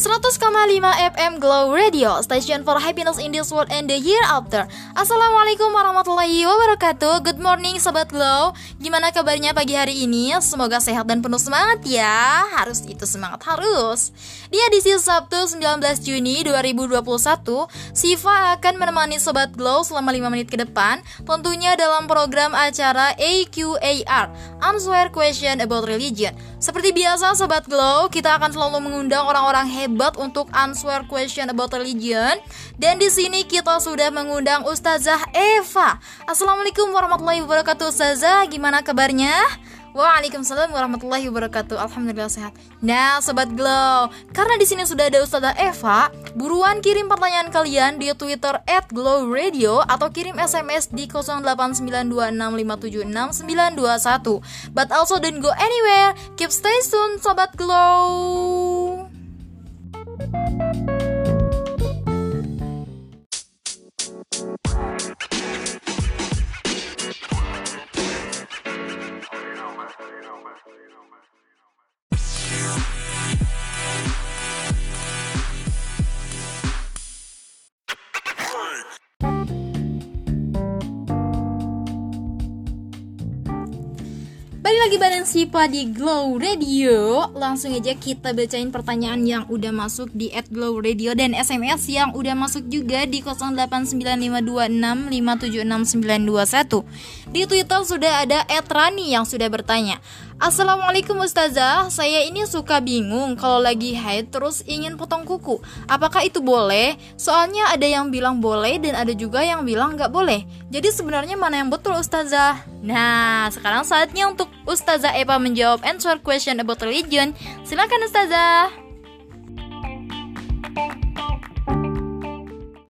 100,5 FM Glow Radio Station for happiness in this world and the year after. Assalamualaikum warahmatullahi wabarakatuh. Good morning Sobat Glow. Gimana kabarnya pagi hari ini? Semoga sehat dan penuh semangat ya. Harus itu semangat harus. Di edisi Sabtu 19 Juni 2021 Siva akan menemani Sobat Glow selama 5 menit ke depan Tentunya dalam program acara AQAR Answer Question About Religion Seperti biasa Sobat Glow Kita akan selalu mengundang orang-orang hebat untuk answer question about religion. Dan di sini kita sudah mengundang Ustazah Eva. Assalamualaikum warahmatullahi wabarakatuh. Ustazah, gimana kabarnya? Waalaikumsalam warahmatullahi wabarakatuh. Alhamdulillah sehat. Nah, sobat Glow, karena di sini sudah ada Ustazah Eva, buruan kirim pertanyaan kalian di Twitter @glowradio atau kirim SMS di 089265769921. But also don't go anywhere. Keep stay tuned, sobat Glow. Balik lagi bareng Sipa di Glow Radio Langsung aja kita bacain pertanyaan yang udah masuk di at Glow Radio Dan SMS yang udah masuk juga di 089526576921 Di Twitter sudah ada at Rani yang sudah bertanya Assalamualaikum Ustazah, saya ini suka bingung kalau lagi haid terus ingin potong kuku. Apakah itu boleh? Soalnya ada yang bilang boleh dan ada juga yang bilang nggak boleh. Jadi sebenarnya mana yang betul Ustazah? Nah, sekarang saatnya untuk Ustazah Eva menjawab answer question about religion. Silakan Ustazah.